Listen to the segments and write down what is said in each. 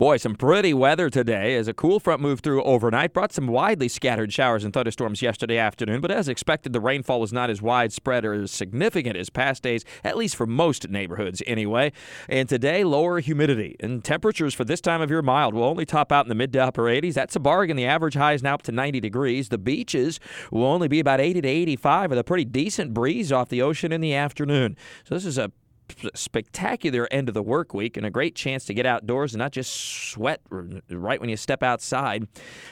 Boy, some pretty weather today as a cool front moved through overnight. Brought some widely scattered showers and thunderstorms yesterday afternoon, but as expected, the rainfall was not as widespread or as significant as past days, at least for most neighborhoods anyway. And today, lower humidity and temperatures for this time of year mild will only top out in the mid to upper 80s. That's a bargain. The average high is now up to 90 degrees. The beaches will only be about 80 to 85 with a pretty decent breeze off the ocean in the afternoon. So this is a spectacular end of the work week and a great chance to get outdoors and not just sweat right when you step outside.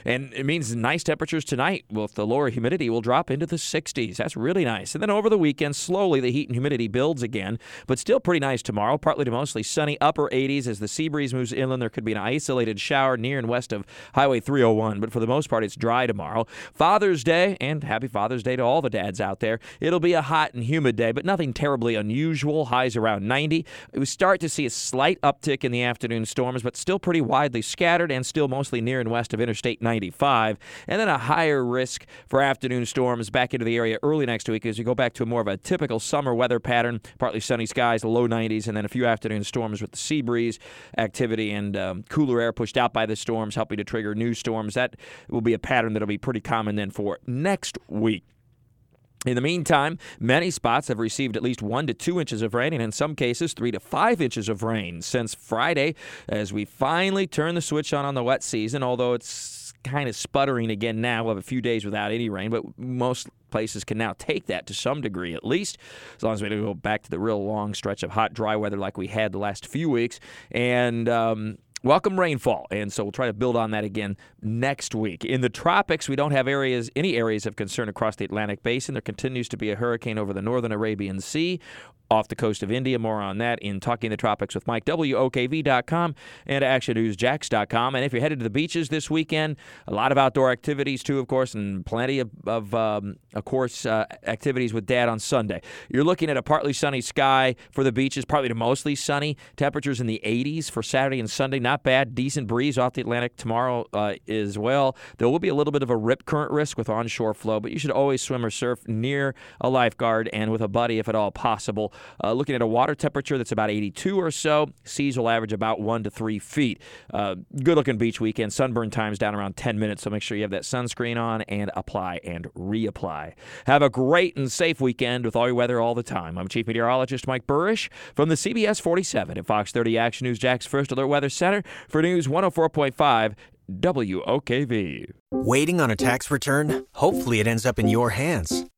And it means nice temperatures tonight with the lower humidity will drop into the 60s. That's really nice. And then over the weekend, slowly the heat and humidity builds again, but still pretty nice tomorrow. Partly to mostly sunny upper 80s as the sea breeze moves inland. There could be an isolated shower near and west of Highway 301, but for the most part, it's dry tomorrow. Father's Day, and happy Father's Day to all the dads out there. It'll be a hot and humid day, but nothing terribly unusual. Highs around around 90. We start to see a slight uptick in the afternoon storms, but still pretty widely scattered and still mostly near and west of Interstate 95. And then a higher risk for afternoon storms back into the area early next week as we go back to more of a typical summer weather pattern. Partly sunny skies, low 90s, and then a few afternoon storms with the sea breeze activity and um, cooler air pushed out by the storms, helping to trigger new storms. That will be a pattern that'll be pretty common then for next week. In the meantime, many spots have received at least one to two inches of rain, and in some cases, three to five inches of rain since Friday, as we finally turn the switch on on the wet season. Although it's kind of sputtering again now. We'll have a few days without any rain, but most places can now take that to some degree at least, as long as we don't go back to the real long stretch of hot, dry weather like we had the last few weeks. And, um, welcome rainfall and so we'll try to build on that again next week. In the tropics we don't have areas any areas of concern across the atlantic basin. There continues to be a hurricane over the northern arabian sea off the coast of India. More on that in Talking the Tropics with Mike, WOKV.com and ActionNewsJax.com. And if you're headed to the beaches this weekend, a lot of outdoor activities too, of course, and plenty of, of, um, of course, uh, activities with Dad on Sunday. You're looking at a partly sunny sky for the beaches, partly to mostly sunny. Temperatures in the 80s for Saturday and Sunday. Not bad. Decent breeze off the Atlantic tomorrow uh, as well. There will be a little bit of a rip current risk with onshore flow, but you should always swim or surf near a lifeguard and with a buddy if at all possible. Uh, looking at a water temperature that's about 82 or so. Seas will average about one to three feet. Uh, good looking beach weekend. Sunburn times down around 10 minutes, so make sure you have that sunscreen on and apply and reapply. Have a great and safe weekend with all your weather all the time. I'm Chief Meteorologist Mike Buresh from the CBS 47 at Fox 30 Action News Jax First Alert Weather Center for News 104.5 WOKV. Waiting on a tax return? Hopefully, it ends up in your hands